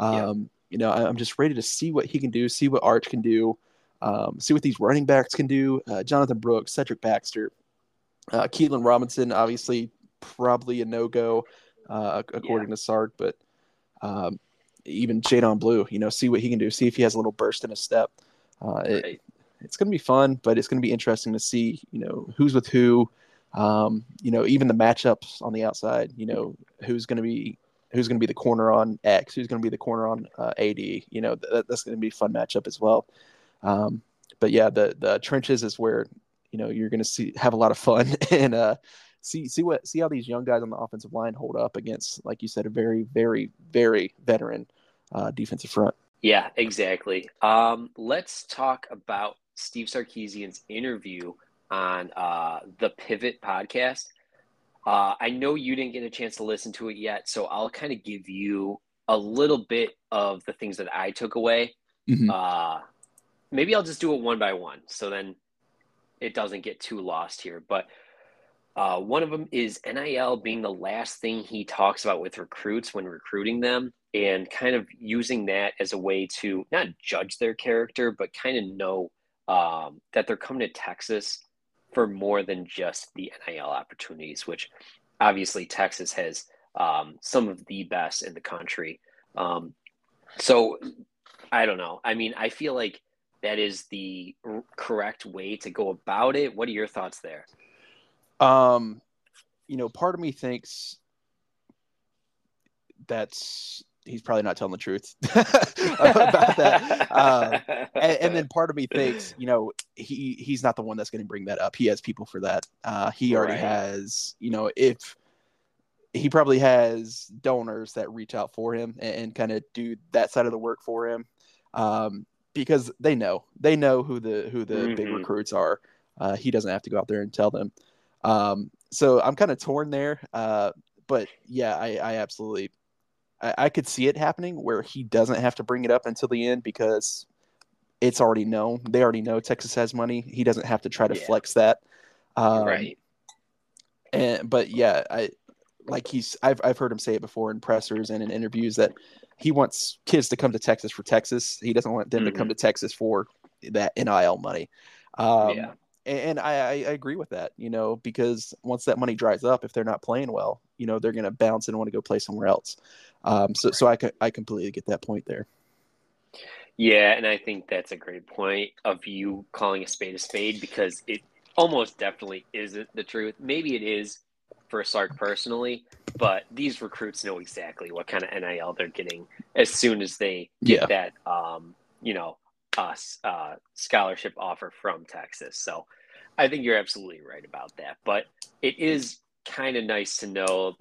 Speaker 2: Um, yeah. You know, I, I'm just ready to see what he can do, see what Arch can do. Um, see what these running backs can do. Uh, Jonathan Brooks, Cedric Baxter, uh, Keilan Robinson, obviously probably a no go uh, according yeah. to Sark, but um, even Jaydon Blue, you know, see what he can do. See if he has a little burst in his step. Uh, it. It's going to be fun, but it's going to be interesting to see, you know, who's with who. Um, you know, even the matchups on the outside. You know, who's going to be who's going to be the corner on X, who's going to be the corner on uh, AD. You know, that, that's going to be a fun matchup as well. Um, but yeah, the the trenches is where you know you're going to see have a lot of fun and uh, see see what see how these young guys on the offensive line hold up against, like you said, a very very very veteran uh, defensive front.
Speaker 1: Yeah, exactly. Um, let's talk about Steve Sarkisian's interview on uh, the Pivot podcast. Uh, I know you didn't get a chance to listen to it yet, so I'll kind of give you a little bit of the things that I took away. Mm-hmm. Uh, maybe I'll just do it one by one, so then it doesn't get too lost here. But uh, one of them is NIL being the last thing he talks about with recruits when recruiting them, and kind of using that as a way to not judge their character, but kind of know um, that they're coming to Texas for more than just the NIL opportunities, which obviously Texas has um, some of the best in the country. Um, so I don't know. I mean, I feel like that is the r- correct way to go about it. What are your thoughts there?
Speaker 2: Um, you know, part of me thinks that's he's probably not telling the truth about that. Uh, and, and, then part of me thinks, you know, he he's not the one that's going to bring that up. He has people for that. Uh, he already right. has, you know, if he probably has donors that reach out for him and, and kind of do that side of the work for him, um, because they know they know who the who the mm-hmm. big recruits are. Uh, he doesn't have to go out there and tell them. Um, so I'm kind of torn there. Uh, but yeah, I, I absolutely I, I could see it happening where he doesn't have to bring it up until the end because it's already known. They already know Texas has money. He doesn't have to try to yeah. flex that.
Speaker 1: Um, right.
Speaker 2: And but yeah, I like he's I've I've heard him say it before in pressers and in interviews that he wants kids to come to Texas for Texas. He doesn't want them mm-hmm. to come mm-hmm. to Texas for that NIL money. Um, yeah. And I, I agree with that, you know, because once that money dries up, if they're not playing well, you know, they're going to bounce and want to go play somewhere else. Um, so, so I, I completely get that point there.
Speaker 1: Yeah, and I think that's a great point of you calling a spade a spade because it almost definitely isn't the truth. Maybe it is for Sark personally, but these recruits know exactly what kind of NIL they're getting as soon as they get yeah. that, um, you know, us uh, scholarship offer from Texas. So I think you're absolutely right about that. But it is kind of nice to know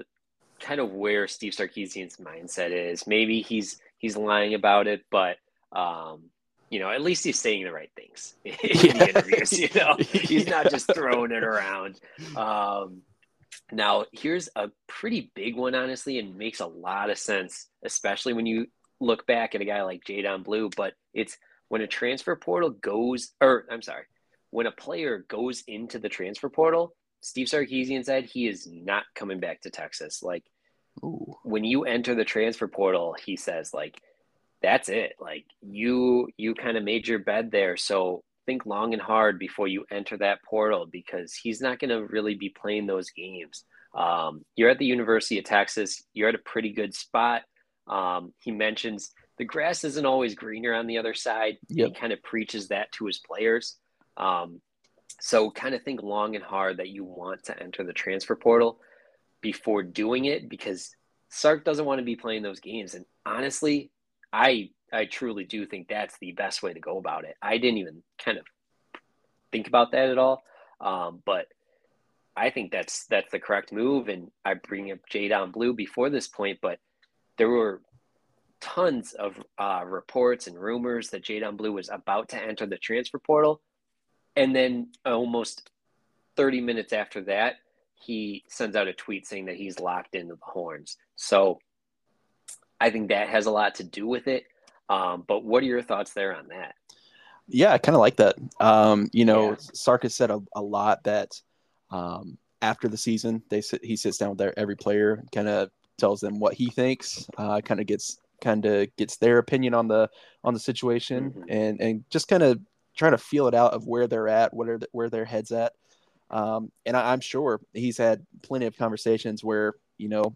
Speaker 1: kind of where Steve Sarkisian's mindset is. Maybe he's he's lying about it, but um, you know, at least he's saying the right things in yeah. the interviews. You know, he's yeah. not just throwing it around. Um, now, here's a pretty big one, honestly, and makes a lot of sense, especially when you look back at a guy like Jaydon Blue. But it's when a transfer portal goes, or I'm sorry, when a player goes into the transfer portal, Steve Sarkisian said he is not coming back to Texas. Like Ooh. when you enter the transfer portal, he says like that's it. Like you you kind of made your bed there. So think long and hard before you enter that portal because he's not going to really be playing those games. Um, you're at the University of Texas. You're at a pretty good spot. Um, he mentions the grass isn't always greener on the other side. Yep. He kind of preaches that to his players. Um, so kind of think long and hard that you want to enter the transfer portal before doing it because Sark doesn't want to be playing those games. And honestly, I I truly do think that's the best way to go about it. I didn't even kind of think about that at all, um, but I think that's that's the correct move. And I bring up Jaydon Blue before this point, but there were tons of uh, reports and rumors that Jaydon Blue was about to enter the transfer portal. And then almost 30 minutes after that, he sends out a tweet saying that he's locked into the horns. So I think that has a lot to do with it. Um, but what are your thoughts there on that?
Speaker 2: Yeah, I kind of like that. Um, you know, yeah. Sark has said a, a lot that um, after the season, they sit, he sits down with their, every player, kind of tells them what he thinks, uh, kind of gets kind of gets their opinion on the on the situation, mm-hmm. and and just kind of trying to feel it out of where they're at, what are the, where their heads at. Um, and I, I'm sure he's had plenty of conversations where you know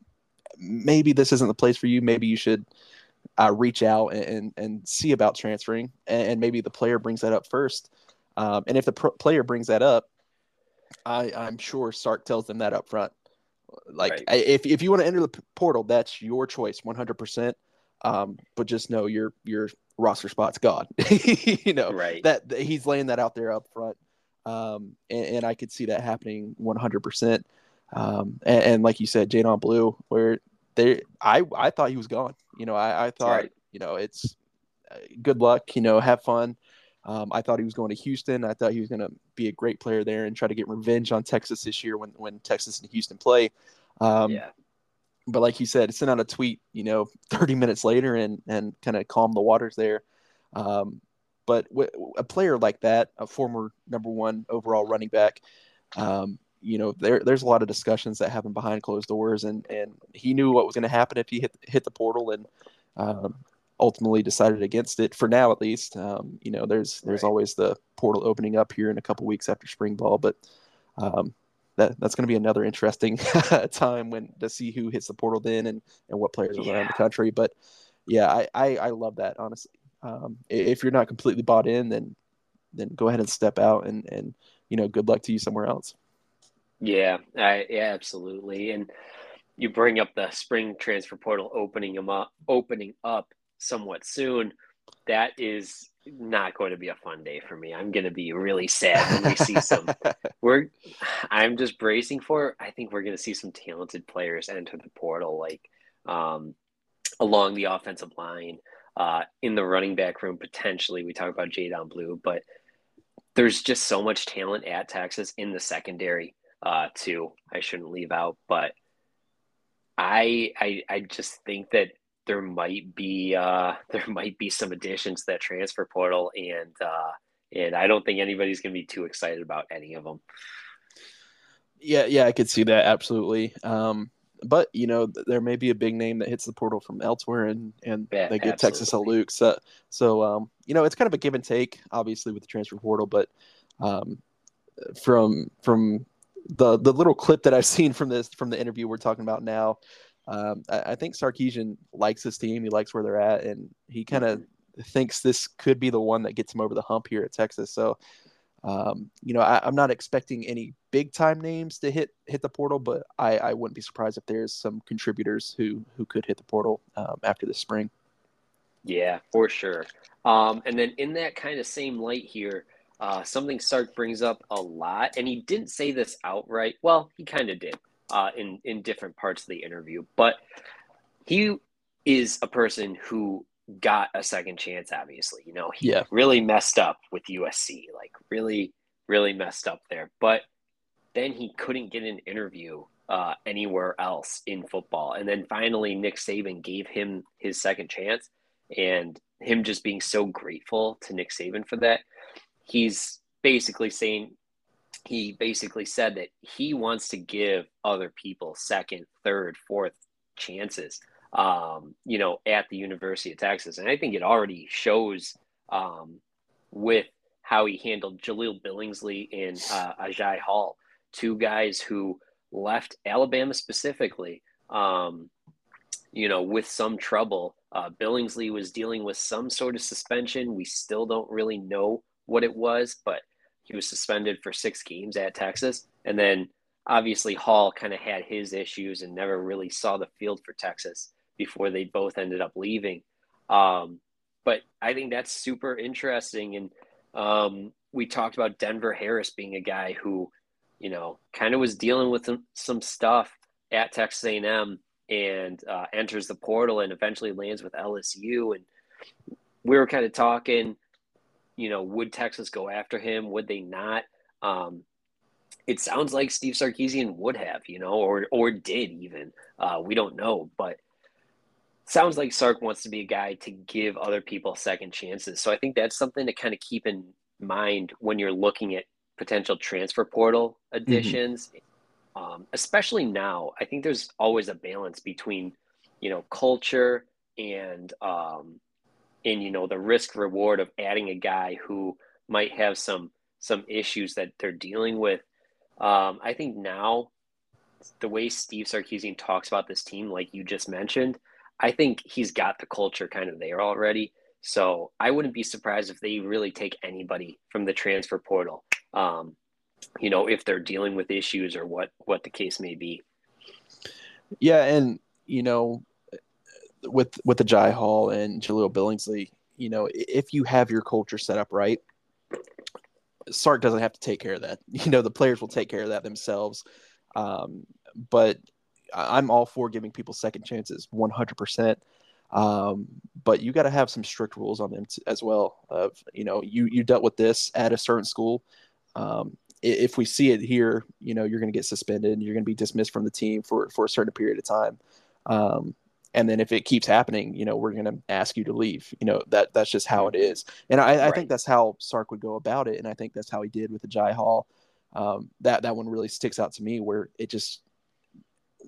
Speaker 2: maybe this isn't the place for you. Maybe you should uh, reach out and and see about transferring, and, and, maybe the player brings that up first. Um, and if the pro- player brings that up, I, I'm sure Sark tells them that up front. Like, right. I, if if you want to enter the portal, that's your choice, 100. Um, percent But just know your your roster spot's gone. you know, right. that, that, he's laying that out there up front. Um, and, and I could see that happening 100. percent um, and, and, like you said, Jaydon Blue, where they, I, I thought he was gone. You know, I, I thought, right. you know, it's uh, good luck. You know, have fun. Um, I thought he was going to Houston. I thought he was going to be a great player there and try to get revenge on Texas this year when when Texas and Houston play. Um, yeah. But like you said, sent out a tweet, you know, 30 minutes later and and kind of calm the waters there. Um, but w- a player like that, a former number one overall running back, um, you know, there there's a lot of discussions that happen behind closed doors, and and he knew what was going to happen if he hit hit the portal, and um, ultimately decided against it for now at least. Um, you know, there's there's right. always the portal opening up here in a couple weeks after spring ball, but um, that that's going to be another interesting time when to see who hits the portal then and and what players yeah. around the country. But yeah, I I, I love that honestly. Um, if you're not completely bought in, then then go ahead and step out and and you know good luck to you somewhere else.
Speaker 1: Yeah, I, yeah, absolutely. And you bring up the spring transfer portal opening them up, opening up somewhat soon. That is not going to be a fun day for me. I'm going to be really sad when we see some. we're, I'm just bracing for. I think we're going to see some talented players enter the portal, like um, along the offensive line, uh, in the running back room potentially. We talk about Jaydon Blue, but there's just so much talent at Texas in the secondary uh, too. I shouldn't leave out, but I I I just think that there might be uh, there might be some additions to that transfer portal, and uh, and I don't think anybody's going to be too excited about any of them.
Speaker 2: Yeah, yeah, I could see that absolutely. Um, but you know, there may be a big name that hits the portal from elsewhere, and and yeah, they absolutely. Texas a Luke. So, so um, you know, it's kind of a give and take, obviously, with the transfer portal. But um, from from the the little clip that I've seen from this from the interview we're talking about now, um, I, I, think Sarkisian likes his team. He likes where they're at, and he kind of thinks this could be the one that gets him over the hump here at Texas. So, um, you know, I, am not expecting any big time names to hit hit the portal, but I, I wouldn't be surprised if there's some contributors who who could hit the portal um, after the spring.
Speaker 1: Yeah, for sure. Um, and then in that kind of same light here, uh, something Sark brings up a lot, and he didn't say this outright. Well, he kind of did uh, in in different parts of the interview, but he is a person who got a second chance. Obviously, you know, he yeah. really messed up with USC, like really, really messed up there. But then he couldn't get an interview uh, anywhere else in football, and then finally Nick Saban gave him his second chance, and him just being so grateful to Nick Saban for that he's basically saying he basically said that he wants to give other people second, third, fourth chances. Um, you know, at the University of Texas, and I think it already shows um, with how he handled Jahleel Billingsley and uh, Agiye Hall, two guys who left Alabama specifically, um, you know, with some trouble. Uh, Billingsley was dealing with some sort of suspension. We still don't really know what it was, but he was suspended for six games at Texas. And then obviously Hall kind of had his issues and never really saw the field for Texas before they both ended up leaving. Um, but I think that's super interesting. And um, we talked about Denver Harris being a guy who, you know, kind of was dealing with some, stuff at Texas A&M and uh, enters the portal and eventually lands with LSU. And we were kind of talking you know, would Texas go after him? Would they not? Um, it sounds like Steve Sarkisian would have, you know, or or did even. Uh, we don't know, but sounds like Sark wants to be a guy to give other people second chances. So I think that's something to kind of keep in mind when you're looking at potential transfer portal additions, mm-hmm. um, especially now. I think there's always a balance between, you know, culture and um, and you know the risk reward of adding a guy who might have some some issues that they're dealing with. Um, I think now the way Steve Sarkisian talks about this team, like you just mentioned, I think he's got the culture kind of there already. So I wouldn't be surprised if they really take anybody from the transfer portal. Um, you know, if they're dealing with issues or what what the case may be.
Speaker 2: Yeah, and you know, with with the Jai Hall and Jahleel Billingsley, you know, if you have your culture set up right, Sark doesn't have to take care of that. You know, the players will take care of that themselves. Um, but I'm all for giving people second chances, 100%. Um, but you got to have some strict rules on them t- as well. Of you know, you you dealt with this at a certain school. Um, if we see it here, you know, you're going to get suspended. And you're going to be dismissed from the team for for a certain period of time. Um, and then if it keeps happening, you know, we're going to ask you to leave. You know, that that's just how it is. And I, I think that's how Sark would go about it. And I think that's how he did with the Jai Hall. Um, that that one really sticks out to me where it just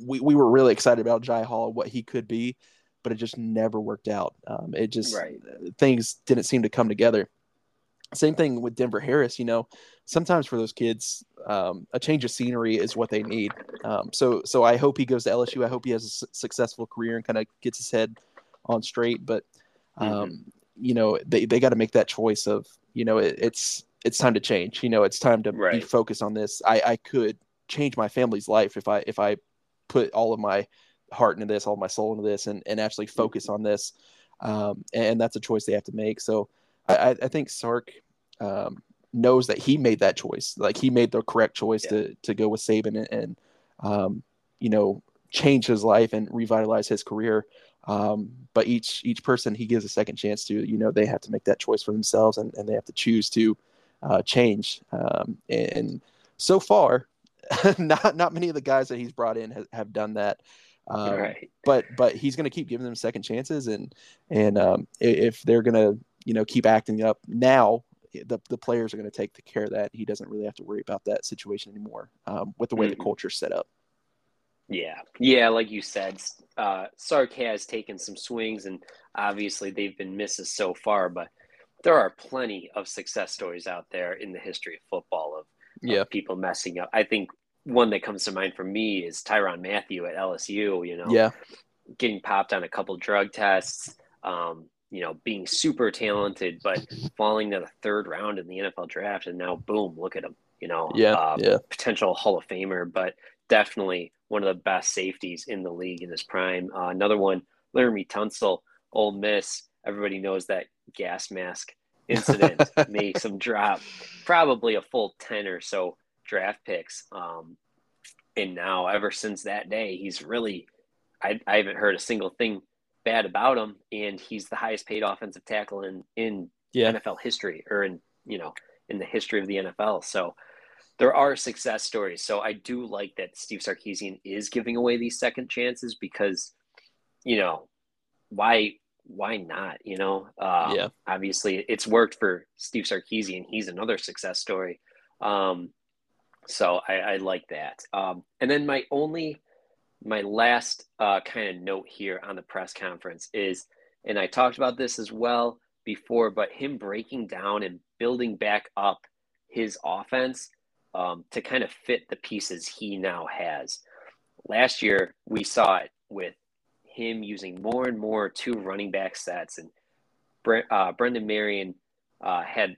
Speaker 2: we, we were really excited about Jai Hall, what he could be, but it just never worked out. Um, it just right. things didn't seem to come together. Same thing with Denver Harris. You know, sometimes for those kids, um, a change of scenery is what they need. Um, so so I hope he goes to LSU. I hope he has a su- successful career and kind of gets his head on straight. But um, mm-hmm. you know, they they got to make that choice of you know it, it's it's time to change. You know, it's time to right. be focused on this. I I could change my family's life if I if I put all of my heart into this, all my soul into this, and, and actually mm-hmm. focus on this. Um, and that's a choice they have to make. So I, I think Sark um, knows that he made that choice. Like he made the correct choice yeah. to to go with Saban and, and um, you know change his life and revitalize his career. Um, but each each person he gives a second chance to, you know, they have to make that choice for themselves and, and they have to choose to uh, change. Um, and so far, not not many of the guys that he's brought in have, have done that. Um, right. But but he's going to keep giving them second chances, and and um, if they're going to you know keep acting up now, the the players are going to take the care of that. He doesn't really have to worry about that situation anymore um, with the way mm-hmm. the culture's set up.
Speaker 1: Yeah, yeah, like you said, uh, Sark has taken some swings, and obviously they've been misses so far. But there are plenty of success stories out there in the history of football of yeah. people messing up. I think one that comes to mind for me is Tyrann Mathieu at LSU. You know,
Speaker 2: yeah,
Speaker 1: getting popped on a couple drug tests. Um, you know, being super talented, but falling to the third round in the NFL draft, and now boom, look at him. You know,
Speaker 2: yeah, uh, yeah.
Speaker 1: potential Hall of Famer, but definitely one of the best safeties in the league in his prime. Uh, another one, Laremy Tunsil, Ole Miss. Everybody knows that gas mask incident makes him drop probably a full 10 or so draft picks. Um, and now, ever since that day, he's really, I, I haven't heard a single thing bad about him. And he's the highest paid offensive tackle in, in yeah. NFL history or in, you know, in the history of the NFL. So there are success stories. So I do like that Steve Sarkisian is giving away these second chances because, you know, why why not? You know,
Speaker 2: um, yeah.
Speaker 1: Obviously, it's worked for Steve Sarkisian. He's another success story. Um, so I, I, like that. Um, and then my only, my last uh, kind of note here on the press conference is, and I talked about this as well before, but him breaking down and building back up his offense um, to kind of fit the pieces he now has. Last year, we saw it with him using more and more two running back sets, and uh, Brennan Marion uh, had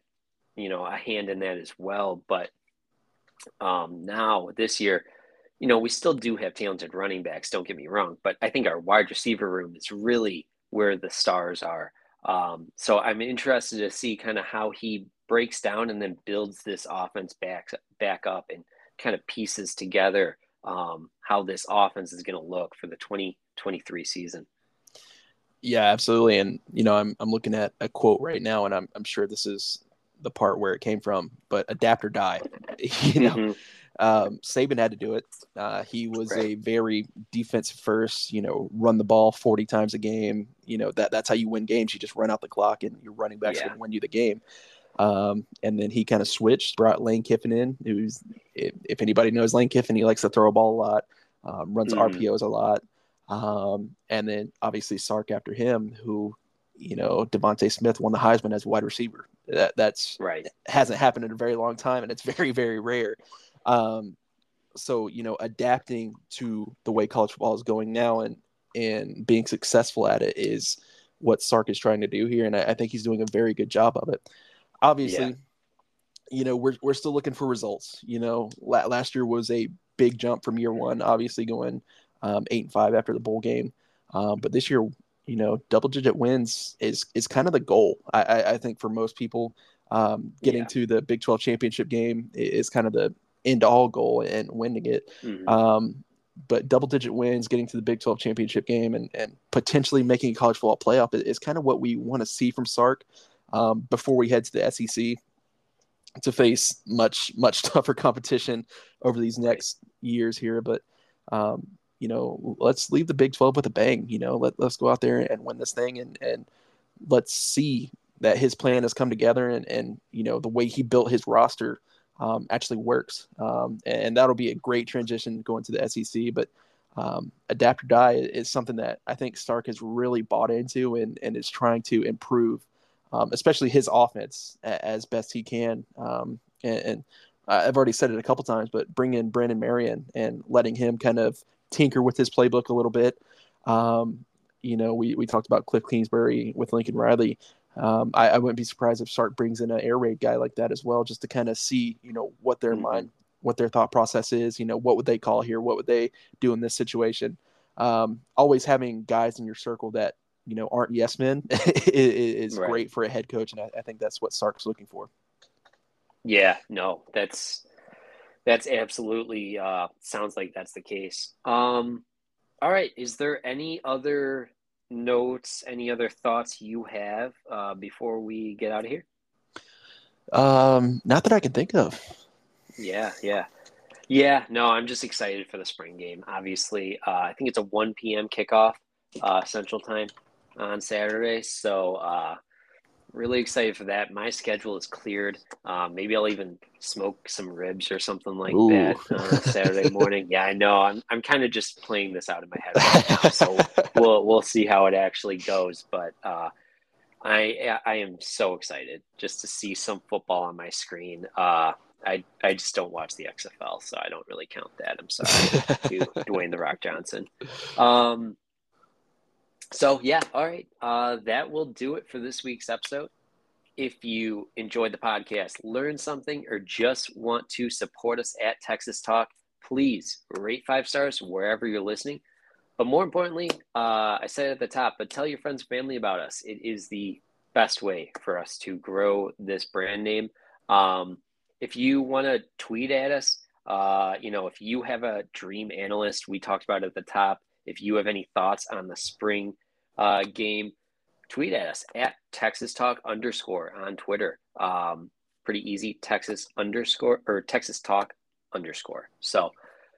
Speaker 1: you know a hand in that as well. But um, now this year, you know, we still do have talented running backs. Don't get me wrong, but I think our wide receiver room is really where the stars are. Um, so I'm interested to see kind of how he breaks down and then builds this offense back back up and kind of pieces together um, how this offense is going to look for the 2023 season.
Speaker 2: Yeah, absolutely. And you know, I'm I'm looking at a quote right now, and I'm I'm sure this is the part where it came from, but adapt or die. you know, mm-hmm. Um, Saban had to do it. Uh, he was right. a very defense first. You know, run the ball 40 times a game. You know that that's how you win games. You just run out the clock, and your running back's yeah. going to win you the game. Um, and then he kind of switched, brought Lane Kiffin in. Who's, if, if, anybody knows Lane Kiffin, he likes to throw a ball a lot, um, runs mm. RPOs a lot. Um, and then obviously Sark after him, who, you know, DeVonta Smith won the Heisman as wide receiver. That that's
Speaker 1: right.
Speaker 2: Hasn't happened in a very long time, and it's very very rare. Um, so you know, adapting to the way college football is going now, and and being successful at it is what Sark is trying to do here, and I, I think he's doing a very good job of it obviously, yeah. you know, we're we're still looking for results. You know, la- last year was a big jump from year one, obviously going um, eight and five after the bowl game, um, but this year, you know, double digit wins is is kind of the goal. I, I, I think for most people, um, getting yeah. to the Big Twelve championship game is kind of the end all goal and winning it. Mm-hmm. Um, but double digit wins, getting to the Big 12 championship game, and, and potentially making a college football playoff is, is kind of what we want to see from Sark um, before we head to the SEC to face much much tougher competition over these next years here. But um, you know, let's leave the Big 12 with a bang. You know, let let's go out there and win this thing, and and let's see that his plan has come together, and and you know the way he built his roster um, actually works. Um, and that'll be a great transition going to the SEC. But um, adapt or die is something that I think Sark has really bought into and, and is trying to improve, um, especially his offense as best he can. Um, and, and, I've already said it a couple times, but bring in Brennan Marion and letting him kind of tinker with his playbook a little bit. Um, you know, we, we talked about Kliff Kingsbury with Lincoln Riley. Um, I, I, wouldn't be surprised if Sark brings in an air raid guy like that as well, just to kind of see, you know, what their mm-hmm. mind, what their thought process is. You know, what would they call here? What would they do in this situation? Um, always having guys in your circle that you know aren't yes men is, is right. great for a head coach, and I, I think that's what Sark's looking for.
Speaker 1: Yeah, no, that's that's absolutely uh, sounds like that's the case. Um, all right, is there any other notes, any other thoughts you have uh, before we get out of here?
Speaker 2: Um, not that I can think of.
Speaker 1: Yeah, yeah, yeah. No, I'm just excited for the spring game. Obviously, uh, I think it's a 1 p.m. kickoff uh, Central Time on Saturday. So uh, really excited for that. My schedule is cleared. Um, maybe I'll even smoke some ribs or something like Ooh. that uh, Saturday morning. yeah, I know. I'm I'm kind of just playing this out in my head right now, so we'll we'll see how it actually goes. But uh, I I am so excited just to see some football on my screen. Uh, I I just don't watch the XFL, so I don't really count that. I'm sorry to Dwayne the Rock Johnson. Um, so yeah, all right. Uh, that will do it for this week's episode. If you enjoyed the podcast, learned something, or just want to support us at Texas Talk, please rate five stars wherever you're listening. But more importantly, uh, I said at the top, but tell your friends, family about us. It is the best way for us to grow this brand name. Um, if you want to tweet at us, uh, you know, if you have a dream analyst, we talked about at the top if you have any thoughts on the spring uh, game, tweet at us at Texas Talk underscore on Twitter. Um, pretty easy, Texas underscore or Texas Talk underscore. So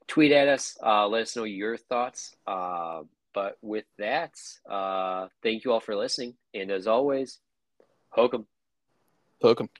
Speaker 1: tweet at us, uh, let us know your thoughts. Uh, but with that, uh, thank you all for listening. And as always, hook 'em.
Speaker 2: Hook 'em.